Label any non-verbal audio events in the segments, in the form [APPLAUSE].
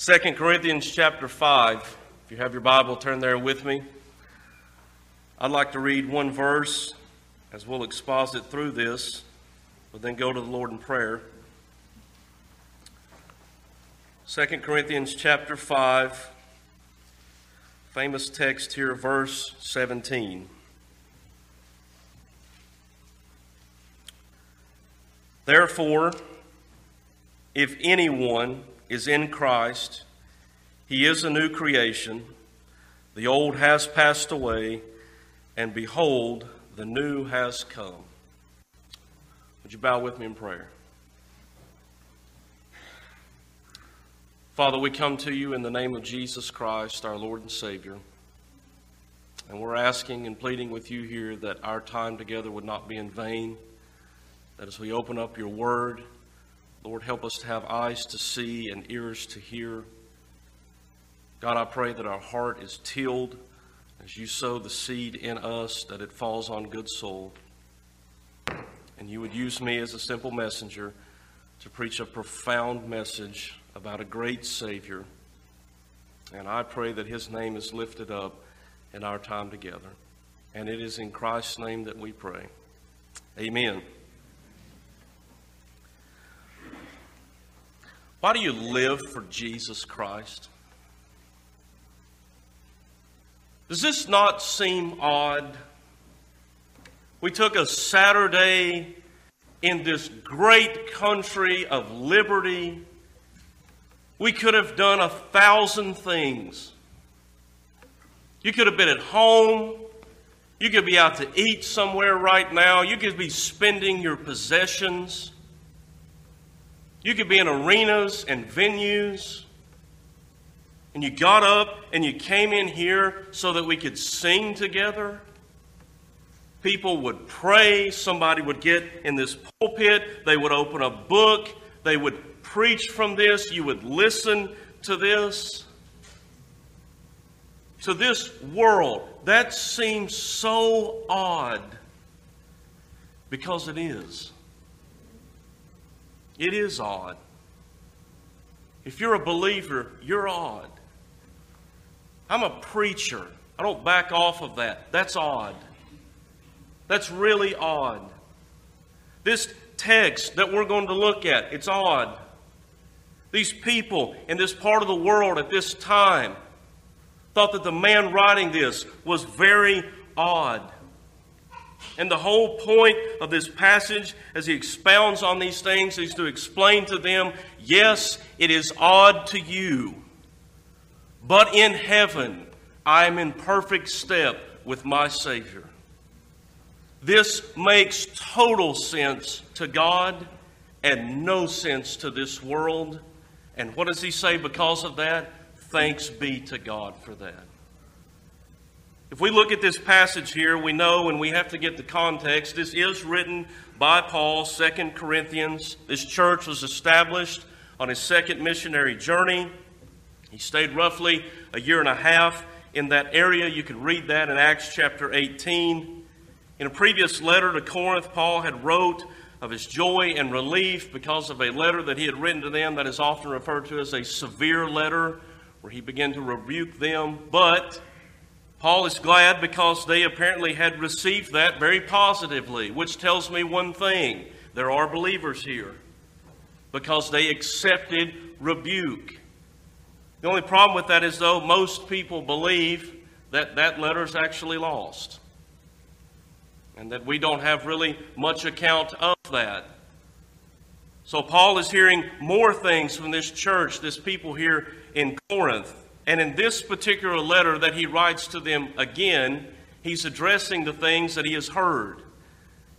2 Corinthians chapter 5. If you have your Bible, turn there with me. I'd like to read one verse as we'll exposit through this, but then go to the Lord in prayer. 2 Corinthians chapter 5, famous text here, verse 17. Therefore, if anyone is in Christ, he is a new creation. The old has passed away, and behold, the new has come. Would you bow with me in prayer? Father, we come to you in the name of Jesus Christ, our Lord and Savior. And we're asking and pleading with you here that our time together would not be in vain, that as we open up your word, Lord, help us to have eyes to see and ears to hear. God, I pray that our heart is tilled as you sow the seed in us, that it falls on good soil. And you would use me as a simple messenger to preach a profound message about a great Savior. And I pray that his name is lifted up in our time together. And it is in Christ's name that we pray. Amen. Why do you live for Jesus Christ? Does this not seem odd? We took a Saturday in this great country of liberty. We could have done a thousand things. You could have been at home. You could be out to eat somewhere right now. You could be spending your possessions. You could be in arenas and venues. And you got up and you came in here so that we could sing together. People would pray. Somebody would get in this pulpit. They would open a book. They would preach from this. You would listen to this. To this world, that seems so odd because it is. It is odd. If you're a believer, you're odd. I'm a preacher. I don't back off of that. That's odd. That's really odd. This text that we're going to look at, it's odd. These people in this part of the world at this time thought that the man writing this was very odd. And the whole point of this passage, as he expounds on these things, is to explain to them yes, it is odd to you, but in heaven I am in perfect step with my Savior. This makes total sense to God and no sense to this world. And what does he say because of that? Thanks be to God for that. If we look at this passage here, we know and we have to get the context. This is written by Paul, Second Corinthians. This church was established on his second missionary journey. He stayed roughly a year and a half in that area. You can read that in Acts chapter 18. In a previous letter to Corinth, Paul had wrote of his joy and relief because of a letter that he had written to them that is often referred to as a severe letter, where he began to rebuke them. But Paul is glad because they apparently had received that very positively, which tells me one thing there are believers here because they accepted rebuke. The only problem with that is, though, most people believe that that letter is actually lost and that we don't have really much account of that. So, Paul is hearing more things from this church, this people here in Corinth. And in this particular letter that he writes to them again, he's addressing the things that he has heard.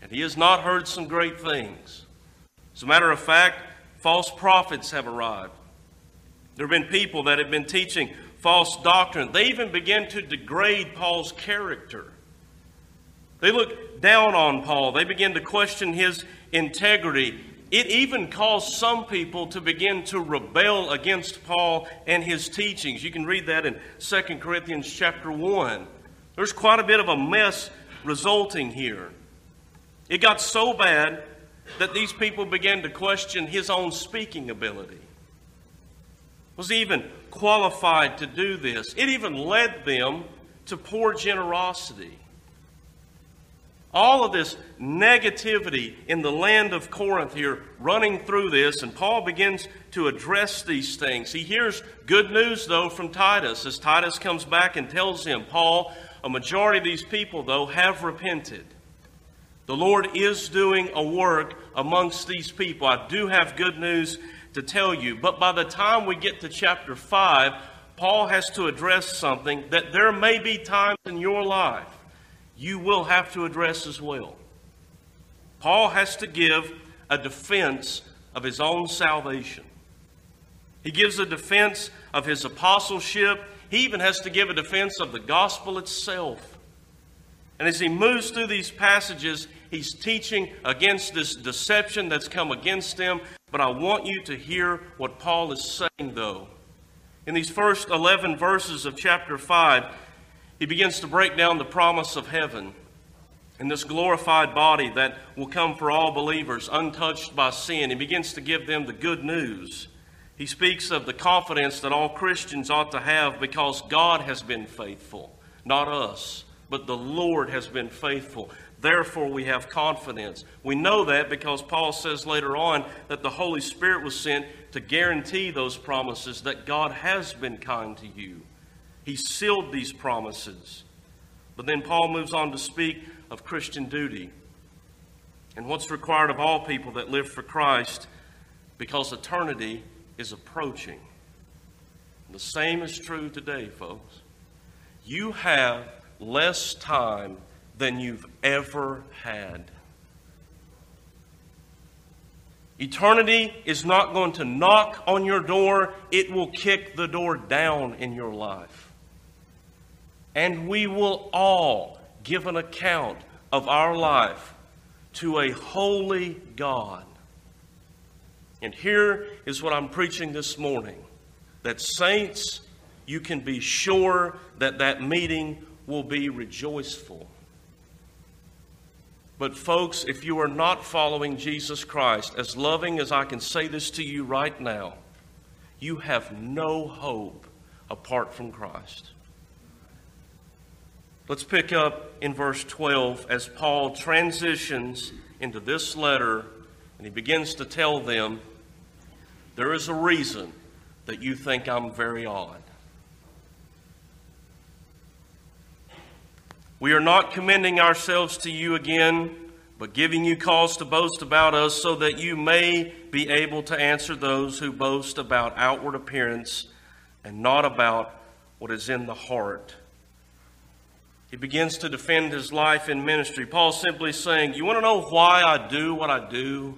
And he has not heard some great things. As a matter of fact, false prophets have arrived. There have been people that have been teaching false doctrine. They even begin to degrade Paul's character. They look down on Paul. They begin to question his integrity. It even caused some people to begin to rebel against Paul and his teachings. You can read that in 2 Corinthians chapter 1. There's quite a bit of a mess resulting here. It got so bad that these people began to question his own speaking ability. Was even qualified to do this? It even led them to poor generosity. All of this negativity in the land of Corinth here running through this, and Paul begins to address these things. He hears good news, though, from Titus as Titus comes back and tells him, Paul, a majority of these people, though, have repented. The Lord is doing a work amongst these people. I do have good news to tell you. But by the time we get to chapter 5, Paul has to address something that there may be times in your life you will have to address as well. Paul has to give a defense of his own salvation. He gives a defense of his apostleship. He even has to give a defense of the gospel itself. And as he moves through these passages, he's teaching against this deception that's come against them. But I want you to hear what Paul is saying, though. In these first 11 verses of chapter 5, he begins to break down the promise of heaven and this glorified body that will come for all believers untouched by sin. He begins to give them the good news. He speaks of the confidence that all Christians ought to have because God has been faithful, not us, but the Lord has been faithful. Therefore, we have confidence. We know that because Paul says later on that the Holy Spirit was sent to guarantee those promises that God has been kind to you. He sealed these promises. But then Paul moves on to speak of Christian duty and what's required of all people that live for Christ because eternity is approaching. The same is true today, folks. You have less time than you've ever had. Eternity is not going to knock on your door, it will kick the door down in your life and we will all give an account of our life to a holy God. And here is what I'm preaching this morning that saints, you can be sure that that meeting will be rejoiceful. But, folks, if you are not following Jesus Christ, as loving as I can say this to you right now, you have no hope apart from Christ. Let's pick up in verse 12 as Paul transitions into this letter and he begins to tell them, There is a reason that you think I'm very odd. We are not commending ourselves to you again, but giving you cause to boast about us so that you may be able to answer those who boast about outward appearance and not about what is in the heart. He begins to defend his life in ministry. Paul's simply saying, You want to know why I do what I do?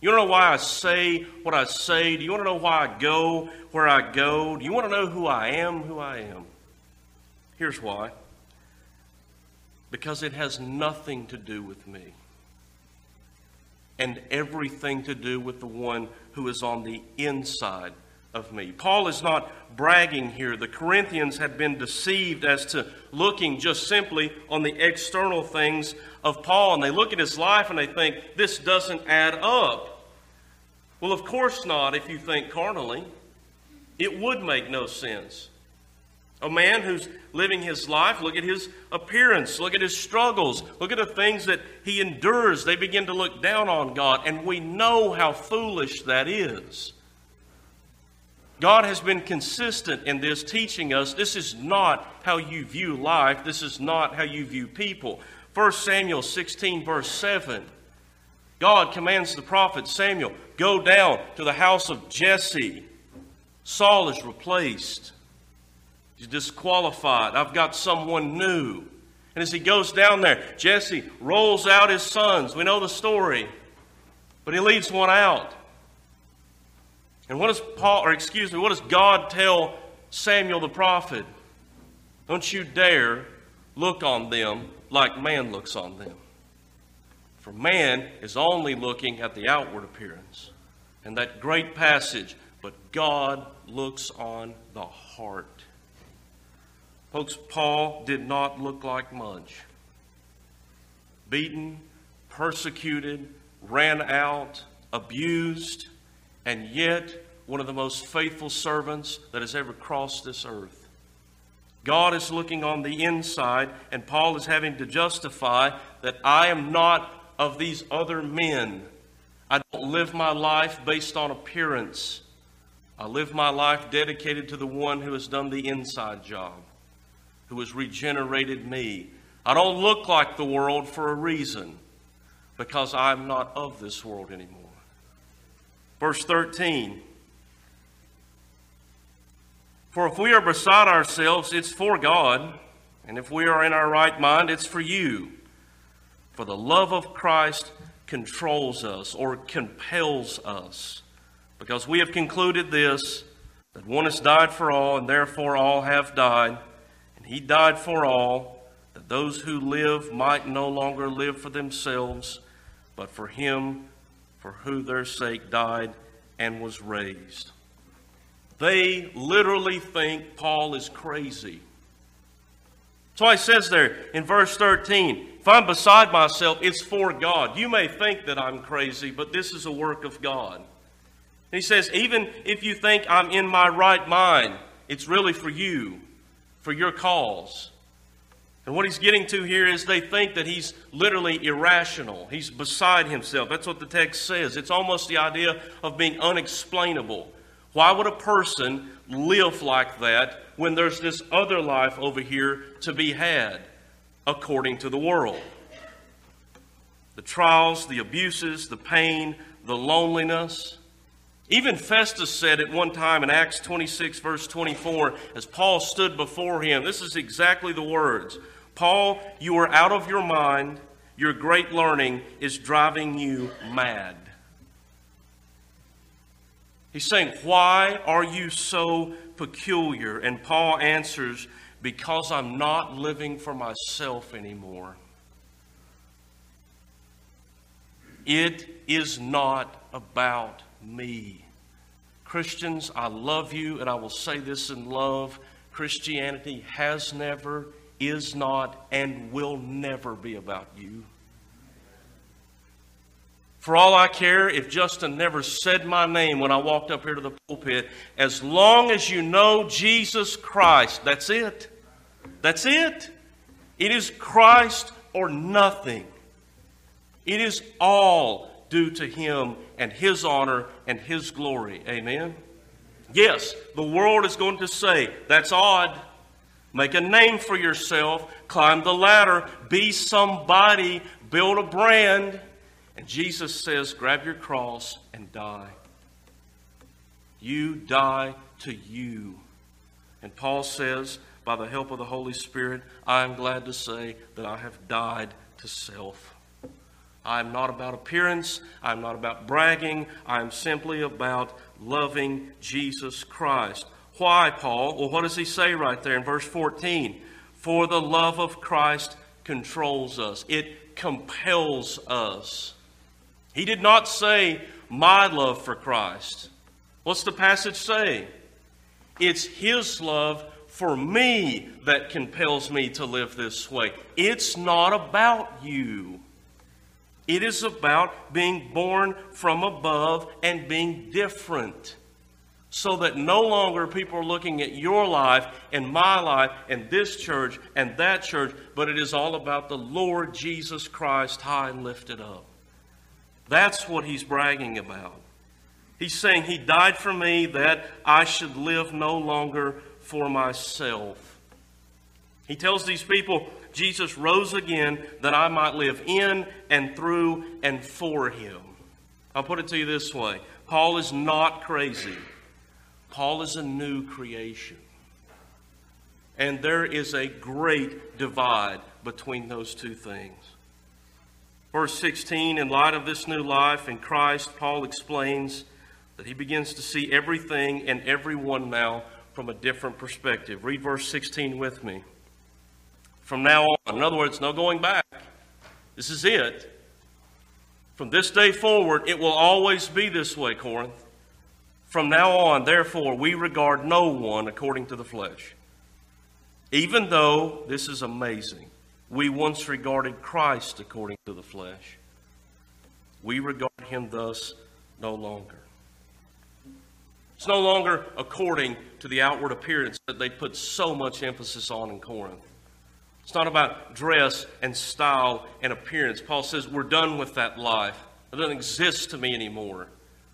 You want to know why I say what I say? Do you want to know why I go where I go? Do you want to know who I am, who I am? Here's why because it has nothing to do with me and everything to do with the one who is on the inside of me. Paul is not bragging here. The Corinthians had been deceived as to looking just simply on the external things of Paul, and they look at his life and they think, this doesn't add up. Well, of course not if you think carnally. It would make no sense. A man who's living his life, look at his appearance, look at his struggles, look at the things that he endures. They begin to look down on God, and we know how foolish that is. God has been consistent in this, teaching us this is not how you view life, this is not how you view people. 1 Samuel 16, verse 7. God commands the prophet Samuel, Go down to the house of Jesse. Saul is replaced, he's disqualified. I've got someone new. And as he goes down there, Jesse rolls out his sons. We know the story, but he leaves one out. And what does Paul, or excuse me, what does God tell Samuel the prophet? Don't you dare look on them like man looks on them. For man is only looking at the outward appearance. And that great passage, but God looks on the heart. Folks, Paul did not look like much. Beaten, persecuted, ran out, abused, and yet one of the most faithful servants that has ever crossed this earth. God is looking on the inside, and Paul is having to justify that I am not of these other men. I don't live my life based on appearance. I live my life dedicated to the one who has done the inside job, who has regenerated me. I don't look like the world for a reason, because I'm not of this world anymore. Verse 13 For if we are beside ourselves, it's for God, and if we are in our right mind, it's for you. For the love of Christ controls us or compels us. Because we have concluded this that one has died for all, and therefore all have died. And he died for all, that those who live might no longer live for themselves, but for him for who their sake died and was raised. They literally think Paul is crazy. That's why he says there in verse 13, if I'm beside myself, it's for God. You may think that I'm crazy, but this is a work of God. He says, even if you think I'm in my right mind, it's really for you, for your cause. And what he's getting to here is they think that he's literally irrational. He's beside himself. That's what the text says. It's almost the idea of being unexplainable. Why would a person live like that when there's this other life over here to be had according to the world? The trials, the abuses, the pain, the loneliness. Even Festus said at one time in Acts 26, verse 24, as Paul stood before him, this is exactly the words Paul, you are out of your mind. Your great learning is driving you mad. He's saying, Why are you so peculiar? And Paul answers, Because I'm not living for myself anymore. It is not about me. Christians, I love you, and I will say this in love. Christianity has never, is not, and will never be about you. For all I care, if Justin never said my name when I walked up here to the pulpit, as long as you know Jesus Christ, that's it. That's it. It is Christ or nothing. It is all due to Him and His honor and His glory. Amen? Yes, the world is going to say, that's odd. Make a name for yourself, climb the ladder, be somebody, build a brand. And Jesus says, grab your cross and die. You die to you. And Paul says, by the help of the Holy Spirit, I am glad to say that I have died to self. I'm not about appearance. I'm not about bragging. I'm simply about loving Jesus Christ. Why, Paul? Well, what does he say right there in verse 14? For the love of Christ controls us, it compels us. He did not say, My love for Christ. What's the passage say? It's His love for me that compels me to live this way. It's not about you. It is about being born from above and being different. So that no longer people are looking at your life and my life and this church and that church, but it is all about the Lord Jesus Christ high and lifted up. That's what he's bragging about. He's saying he died for me that I should live no longer for myself. He tells these people, Jesus rose again that I might live in and through and for him. I'll put it to you this way Paul is not crazy, Paul is a new creation. And there is a great divide between those two things. Verse 16, in light of this new life in Christ, Paul explains that he begins to see everything and everyone now from a different perspective. Read verse 16 with me from now on. In other words, no going back. This is it. From this day forward, it will always be this way, Corinth. From now on, therefore, we regard no one according to the flesh. Even though, this is amazing, we once regarded Christ according to the flesh, we regard him thus no longer. It's no longer according to the outward appearance that they put so much emphasis on in Corinth. It's not about dress and style and appearance. Paul says, We're done with that life. It doesn't exist to me anymore.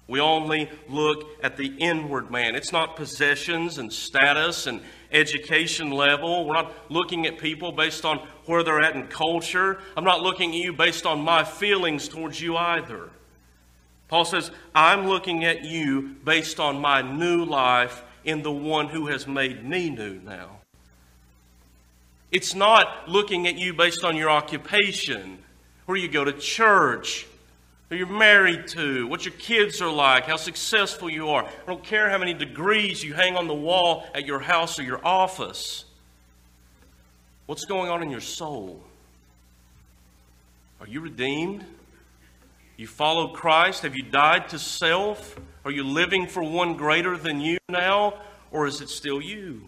We only look at the inward man. It's not possessions and status and education level. We're not looking at people based on where they're at in culture. I'm not looking at you based on my feelings towards you either. Paul says, I'm looking at you based on my new life in the one who has made me new now. It's not looking at you based on your occupation, where you go to church, who you're married to, what your kids are like, how successful you are. I don't care how many degrees you hang on the wall at your house or your office. What's going on in your soul? Are you redeemed? You follow Christ? Have you died to self? Are you living for one greater than you now? Or is it still you?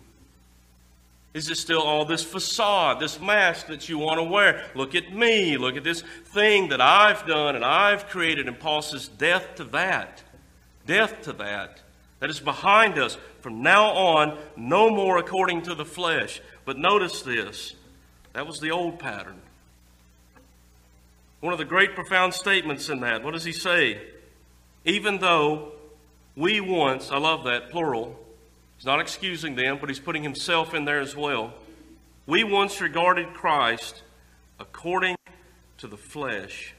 Is it still all this facade, this mask that you want to wear? Look at me. Look at this thing that I've done and I've created. And Paul says, death to that. Death to that. That is behind us. From now on, no more according to the flesh. But notice this that was the old pattern. One of the great profound statements in that. What does he say? Even though we once, I love that, plural, He's not excusing them, but he's putting himself in there as well. We once regarded Christ according to the flesh.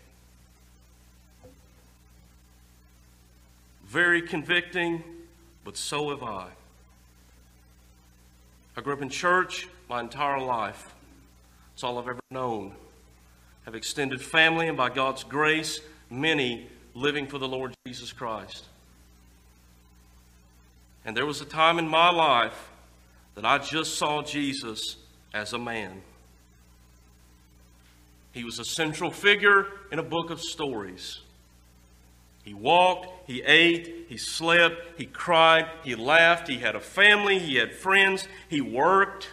Very convicting, but so have I. I grew up in church my entire life. It's all I've ever known. Have extended family, and by God's grace, many living for the Lord Jesus Christ. And there was a time in my life that I just saw Jesus as a man. He was a central figure in a book of stories. He walked, he ate, he slept, he cried, he laughed, he had a family, he had friends, he worked.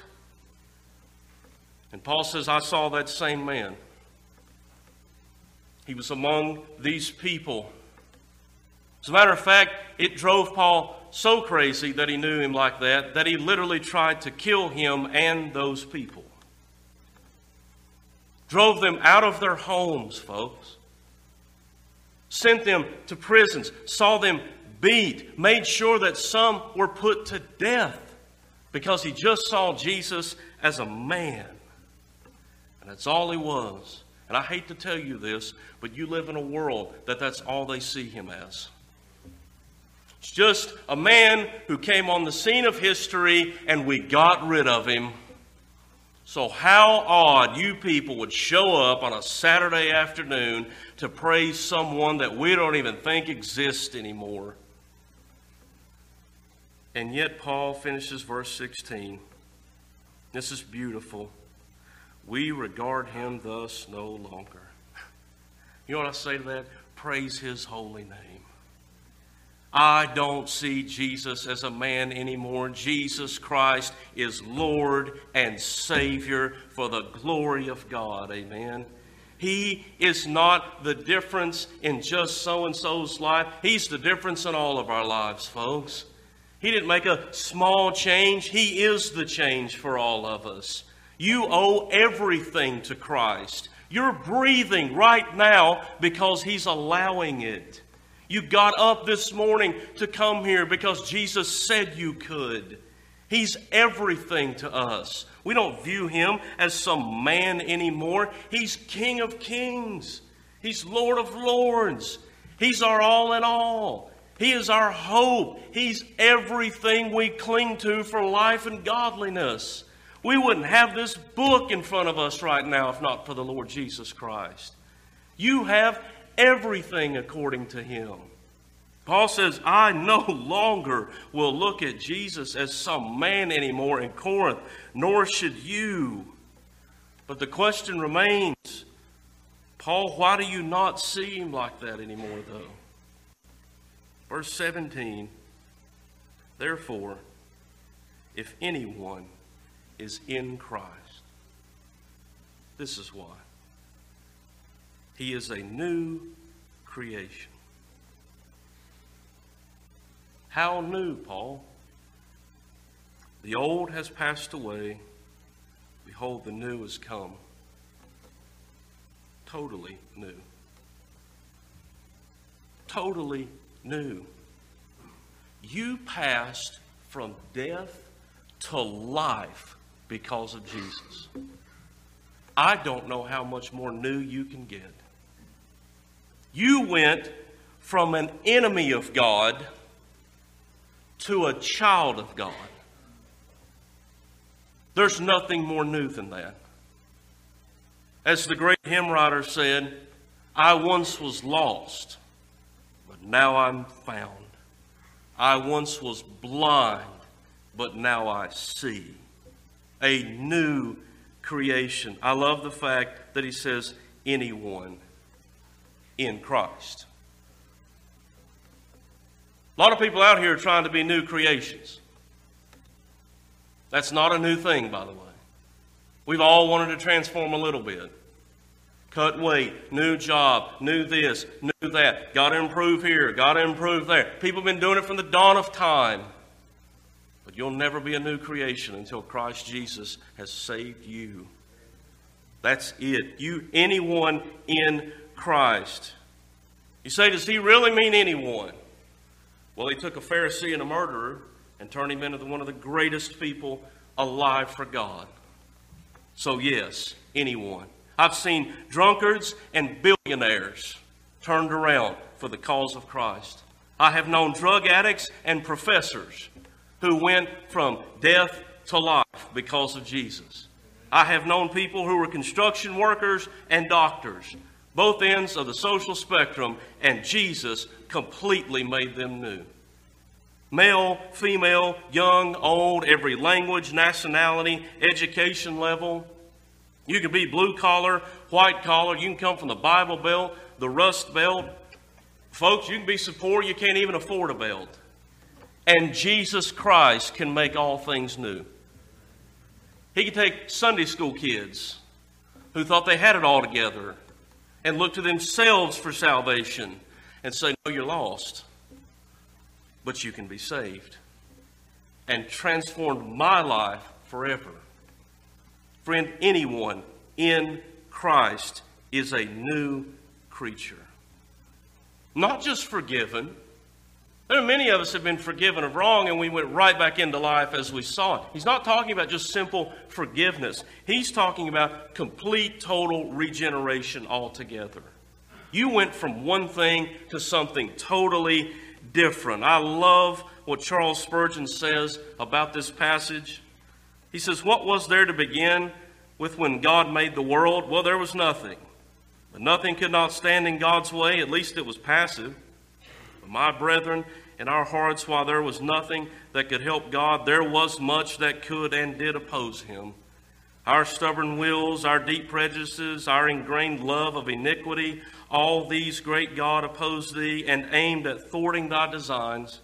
And Paul says, I saw that same man. He was among these people. As a matter of fact, it drove Paul so crazy that he knew him like that that he literally tried to kill him and those people. Drove them out of their homes, folks. Sent them to prisons, saw them beat, made sure that some were put to death because he just saw Jesus as a man. And that's all he was. And I hate to tell you this, but you live in a world that that's all they see him as. It's just a man who came on the scene of history and we got rid of him. So, how odd you people would show up on a Saturday afternoon to praise someone that we don't even think exists anymore. And yet, Paul finishes verse 16. This is beautiful. We regard him thus no longer. [LAUGHS] You know what I say to that? Praise his holy name. I don't see Jesus as a man anymore. Jesus Christ is Lord and Savior for the glory of God. Amen. He is not the difference in just so and so's life. He's the difference in all of our lives, folks. He didn't make a small change, He is the change for all of us. You owe everything to Christ. You're breathing right now because He's allowing it. You got up this morning to come here because Jesus said you could. He's everything to us. We don't view him as some man anymore. He's King of kings, He's Lord of lords. He's our all in all. He is our hope. He's everything we cling to for life and godliness. We wouldn't have this book in front of us right now if not for the Lord Jesus Christ. You have everything according to him. Paul says, I no [LAUGHS] longer will look at Jesus as some man anymore in Corinth, nor should you. But the question remains Paul, why do you not see him like that anymore, though? Verse 17 Therefore, if anyone is in Christ, this is why. He is a new creation. How new, Paul? The old has passed away. Behold, the new has come. Totally new. Totally new. You passed from death to life because of Jesus. I don't know how much more new you can get. You went from an enemy of God to a child of God. There's nothing more new than that. As the great hymn writer said, I once was lost, but now I'm found. I once was blind, but now I see. A new creation. I love the fact that he says, anyone in Christ. A lot of people out here are trying to be new creations. That's not a new thing, by the way. We've all wanted to transform a little bit. Cut weight, new job, new this, new that. Got to improve here, got to improve there. People have been doing it from the dawn of time. But you'll never be a new creation until Christ Jesus has saved you. That's it. You, anyone in Christ. You say, does he really mean anyone? Well, he took a Pharisee and a murderer and turned him into one of the greatest people alive for God. So, yes, anyone. I've seen drunkards and billionaires turned around for the cause of Christ. I have known drug addicts and professors who went from death to life because of Jesus. I have known people who were construction workers and doctors, both ends of the social spectrum, and Jesus completely made them new. Male, female, young, old, every language, nationality, education level. You can be blue collar, white collar. You can come from the Bible Belt, the Rust Belt. Folks, you can be so poor you can't even afford a belt. And Jesus Christ can make all things new. He can take Sunday school kids who thought they had it all together and look to themselves for salvation and say, No, you're lost but you can be saved. And transformed my life forever. Friend, anyone in Christ is a new creature. Not just forgiven. There are many of us have been forgiven of wrong and we went right back into life as we saw it. He's not talking about just simple forgiveness. He's talking about complete, total regeneration altogether. You went from one thing to something totally different. I love what Charles Spurgeon says about this passage. He says, What was there to begin with when God made the world? Well, there was nothing. But nothing could not stand in God's way, at least it was passive. My brethren, in our hearts, while there was nothing that could help God, there was much that could and did oppose him. Our stubborn wills, our deep prejudices, our ingrained love of iniquity, all these, great God, opposed thee and aimed at thwarting thy designs.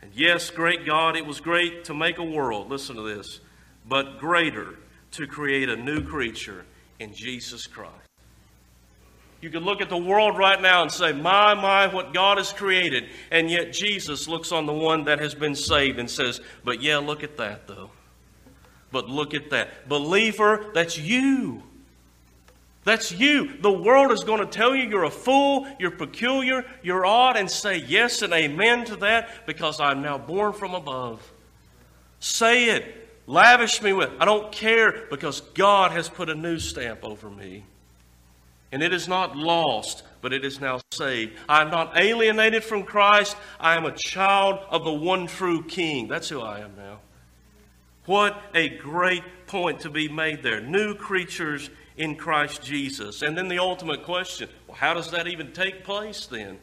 And yes, great God, it was great to make a world, listen to this, but greater to create a new creature in Jesus Christ. You can look at the world right now and say, My, my, what God has created. And yet Jesus looks on the one that has been saved and says, But yeah, look at that, though. But look at that. Believer, that's you. That's you. The world is going to tell you you're a fool, you're peculiar, you're odd, and say yes and amen to that because I'm now born from above. Say it. Lavish me with. I don't care because God has put a new stamp over me. And it is not lost, but it is now saved. I am not alienated from Christ. I am a child of the one true King. That's who I am now. What a great point to be made there. New creatures in Christ Jesus. And then the ultimate question well, how does that even take place then?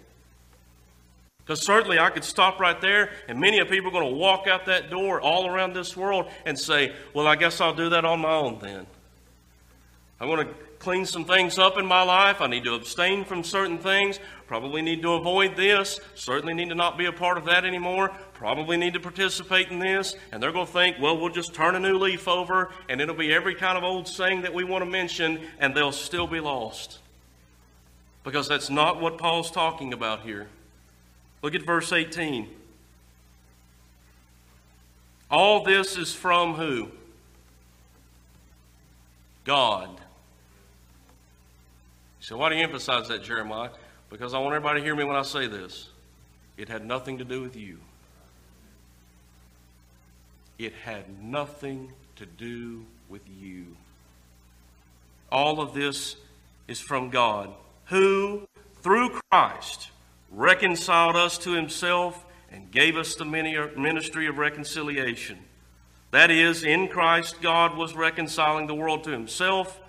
Because certainly I could stop right there, and many of people are going to walk out that door all around this world and say, Well, I guess I'll do that on my own then. I want to clean some things up in my life. I need to abstain from certain things. Probably need to avoid this. Certainly need to not be a part of that anymore. Probably need to participate in this. And they're going to think, well, we'll just turn a new leaf over and it'll be every kind of old saying that we want to mention and they'll still be lost. Because that's not what Paul's talking about here. Look at verse 18. All this is from who? God. So, why do you emphasize that, Jeremiah? Because I want everybody to hear me when I say this. It had nothing to do with you. It had nothing to do with you. All of this is from God, who, through Christ, reconciled us to himself and gave us the ministry of reconciliation. That is, in Christ, God was reconciling the world to himself,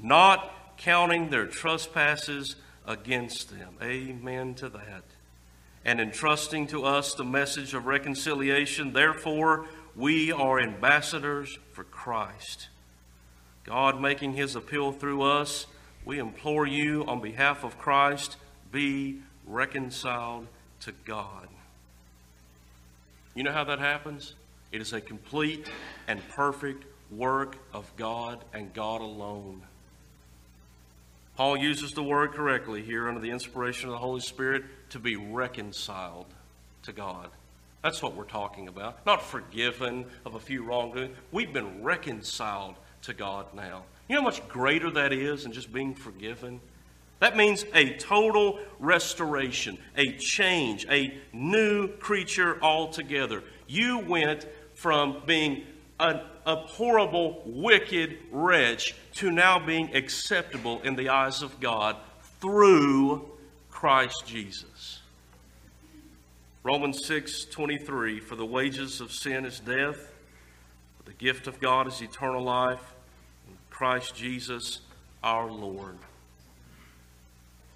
not counting their trespasses against them. Amen to that. And entrusting to us the message of reconciliation, therefore, we are ambassadors for Christ. God making his appeal through us, we implore you on behalf of Christ, be reconciled to God. You know how that happens? It is a complete and perfect work of God and God alone. Paul uses the word correctly here under the inspiration of the Holy Spirit to be reconciled to God. That's what we're talking about. Not forgiven of a few wrongdoings. We've been reconciled to God now. You know how much greater that is than just being forgiven? That means a total restoration, a change, a new creature altogether. You went from being an abhorrible, wicked wretch to now being acceptable in the eyes of God through Christ Jesus. Romans 6 23 For the wages of sin is death, but the gift of God is eternal life in Christ Jesus our Lord.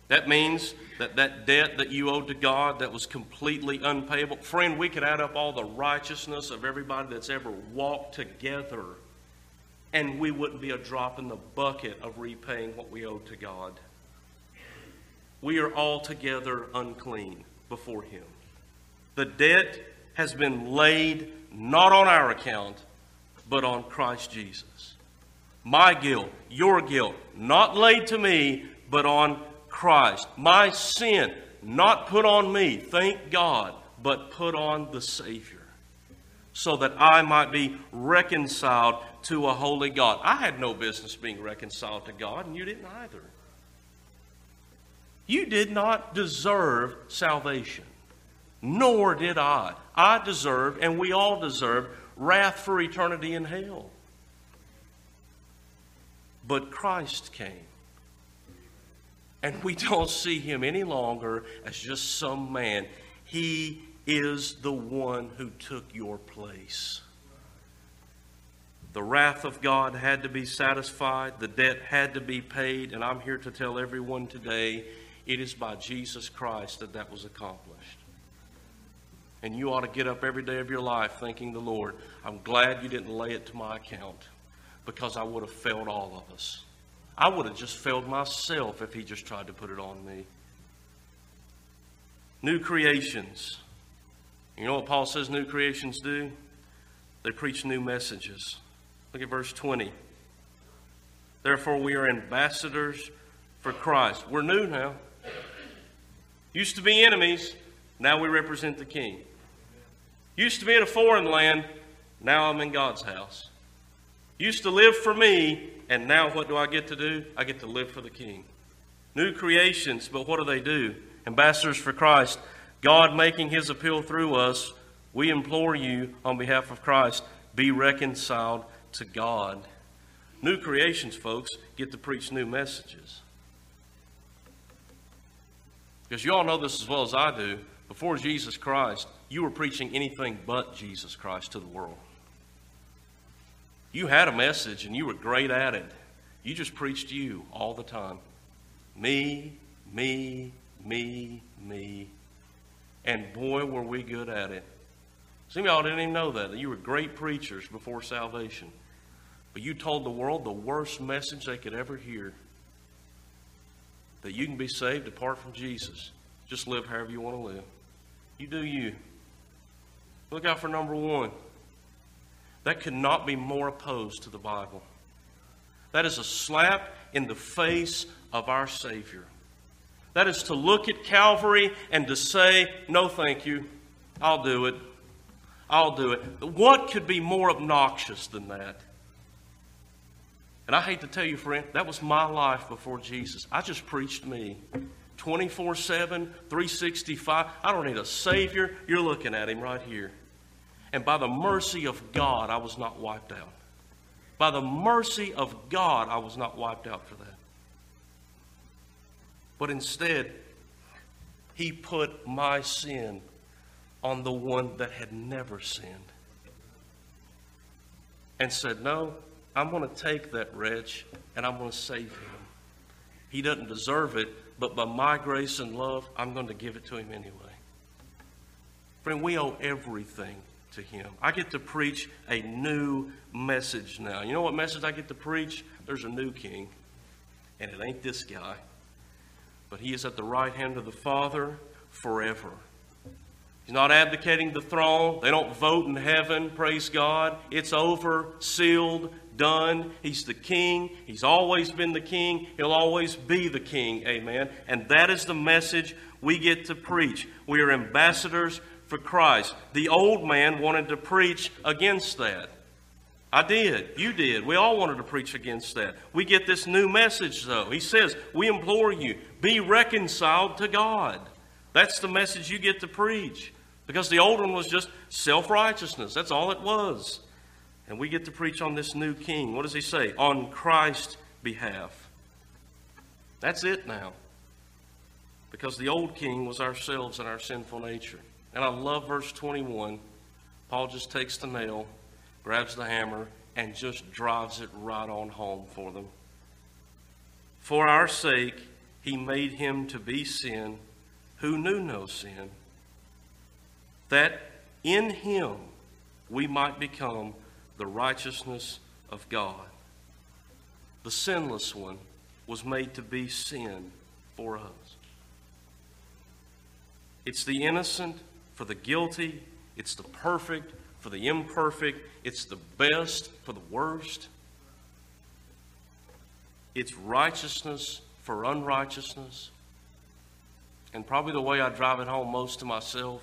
That means that that debt that you owed to God that was completely unpayable. Friend, we could add up all the righteousness of everybody that's ever walked together, and we wouldn't be a drop in the bucket of repaying what we owed to God. We are altogether unclean before Him. The debt has been laid not on our account, but on Christ Jesus. My guilt, your guilt, not laid to me, but on Christ. My sin, not put on me, thank God, but put on the Savior. So that I might be reconciled to a holy God. I had no business being reconciled to God, and you didn't either. You did not deserve salvation, nor did I. I deserved, and we all deserve, wrath for eternity in hell. But Christ came and we don't see him any longer as just some man. He is the one who took your place. The wrath of God had to be satisfied, the debt had to be paid, and I'm here to tell everyone today it is by Jesus Christ that that was accomplished. And you ought to get up every day of your life thanking the Lord. I'm glad you didn't lay it to my account because I would have failed all of us. I would have just failed myself if he just tried to put it on me. New creations. You know what Paul says new creations do? They preach new messages. Look at verse 20. Therefore, we are ambassadors for Christ. We're new now. Used to be enemies, now we represent the King. Used to be in a foreign land, now I'm in God's house. Used to live for me, and now what do I get to do? I get to live for the King. New creations, but what do they do? Ambassadors for Christ. God making his appeal through us, we implore you on behalf of Christ, be reconciled to God. New creations, folks, get to preach new messages. Because you all know this as well as I do. Before Jesus Christ, you were preaching anything but Jesus Christ to the world. You had a message and you were great at it. You just preached you all the time. Me, me, me, me. And boy, were we good at it. Some of y'all didn't even know that, you were great preachers before salvation. But you told the world the worst message they could ever hear that you can be saved apart from Jesus. Just live however you want to live. You do you. Look out for number one. That could not be more opposed to the Bible. That is a slap in the face of our Savior. That is to look at Calvary and to say, No, thank you. I'll do it. I'll do it. What could be more obnoxious than that? And I hate to tell you, friend, that was my life before Jesus. I just preached me. 24 7, 365. I don't need a Savior. You're looking at Him right here. And by the mercy of God, I was not wiped out. By the mercy of God, I was not wiped out for that. But instead, He put my sin on the one that had never sinned and said, No, I'm going to take that wretch and I'm going to save him. He doesn't deserve it, but by my grace and love, I'm going to give it to him anyway. Friend, we owe everything to him. I get to preach a new message now. You know what message I get to preach? There's a new king, and it ain't this guy. But he is at the right hand of the Father forever. He's not abdicating the throne. They don't vote in heaven, praise God. It's over, sealed, done. He's the king. He's always been the king. He'll always be the king, amen. And that is the message we get to preach. We are ambassadors for Christ. The old man wanted to preach against that. I did. You did. We all wanted to preach against that. We get this new message, though. He says, We implore you, be reconciled to God. That's the message you get to preach. Because the old one was just self righteousness. That's all it was. And we get to preach on this new king. What does he say? On Christ's behalf. That's it now. Because the old king was ourselves and our sinful nature. And I love verse 21. Paul just takes the nail, grabs the hammer, and just drives it right on home for them. For our sake, he made him to be sin who knew no sin that in him we might become the righteousness of God. The sinless one was made to be sin for us. It's the innocent for the guilty, it's the perfect for the imperfect, it's the best for the worst. It's righteousness for unrighteousness. And probably the way I drive it home most to myself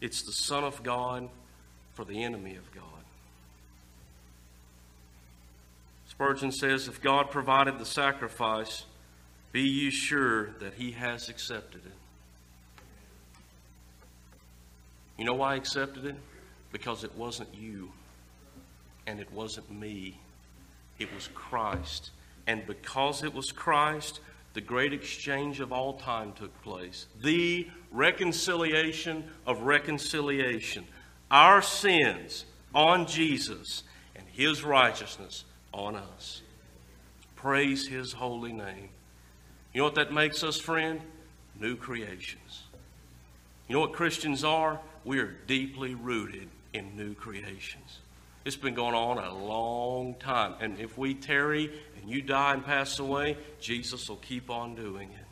it's the Son of God for the enemy of God. Spurgeon says, If God provided the sacrifice, be you sure that he has accepted it. You know why I accepted it? Because it wasn't you and it wasn't me. It was Christ. And because it was Christ, the great exchange of all time took place. The reconciliation of reconciliation. Our sins on Jesus and his righteousness on us. Praise his holy name. You know what that makes us, friend? New creations. You know what Christians are? We are deeply rooted in new creations. It's been going on a long time. And if we tarry and you die and pass away, Jesus will keep on doing it.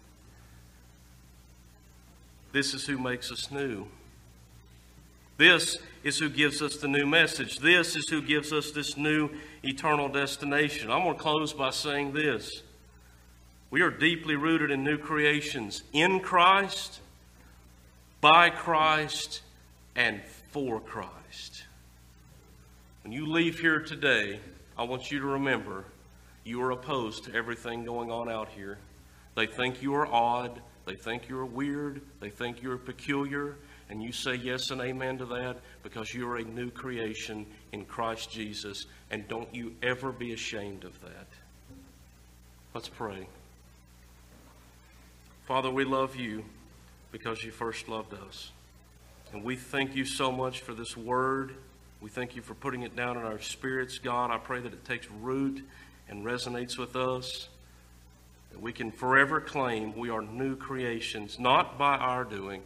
This is who makes us new. This is who gives us the new message. This is who gives us this new eternal destination. I'm going to close by saying this. We are deeply rooted in new creations in Christ, by Christ, and for Christ. When you leave here today, I want you to remember you are opposed to everything going on out here. They think you are odd. They think you're weird. They think you're peculiar. And you say yes and amen to that because you're a new creation in Christ Jesus. And don't you ever be ashamed of that. Let's pray. Father, we love you because you first loved us. And we thank you so much for this word. We thank you for putting it down in our spirits, God. I pray that it takes root and resonates with us. That we can forever claim we are new creations, not by our doing,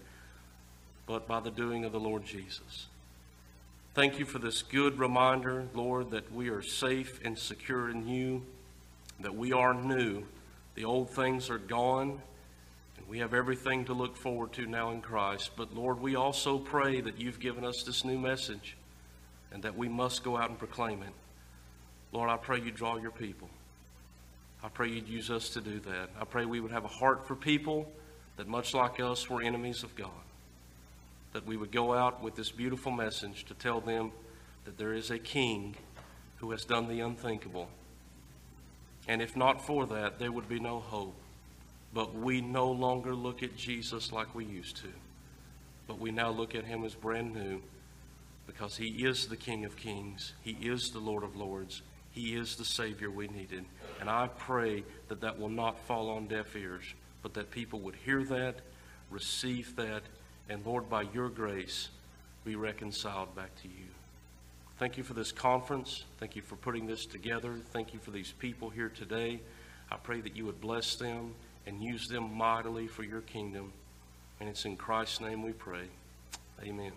but by the doing of the Lord Jesus. Thank you for this good reminder, Lord, that we are safe and secure in you, that we are new. The old things are gone, we have everything to look forward to now in Christ. But Lord, we also pray that you've given us this new message and that we must go out and proclaim it. Lord, I pray you draw your people. I pray you'd use us to do that. I pray we would have a heart for people that, much like us, were enemies of God. that we would go out with this beautiful message to tell them that there is a king who has done the unthinkable. And if not for that, there would be no hope. But we no longer look at Jesus like we used to, but we now look at him as brand new because he is the King of Kings, he is the Lord of Lords, he is the Savior we needed. And I pray that that will not fall on deaf ears, but that people would hear that, receive that, and Lord, by your grace, be reconciled back to you. Thank you for this conference. Thank you for putting this together. Thank you for these people here today. I pray that you would bless them and use them mightily for your kingdom. And it's in Christ's name we pray. Amen.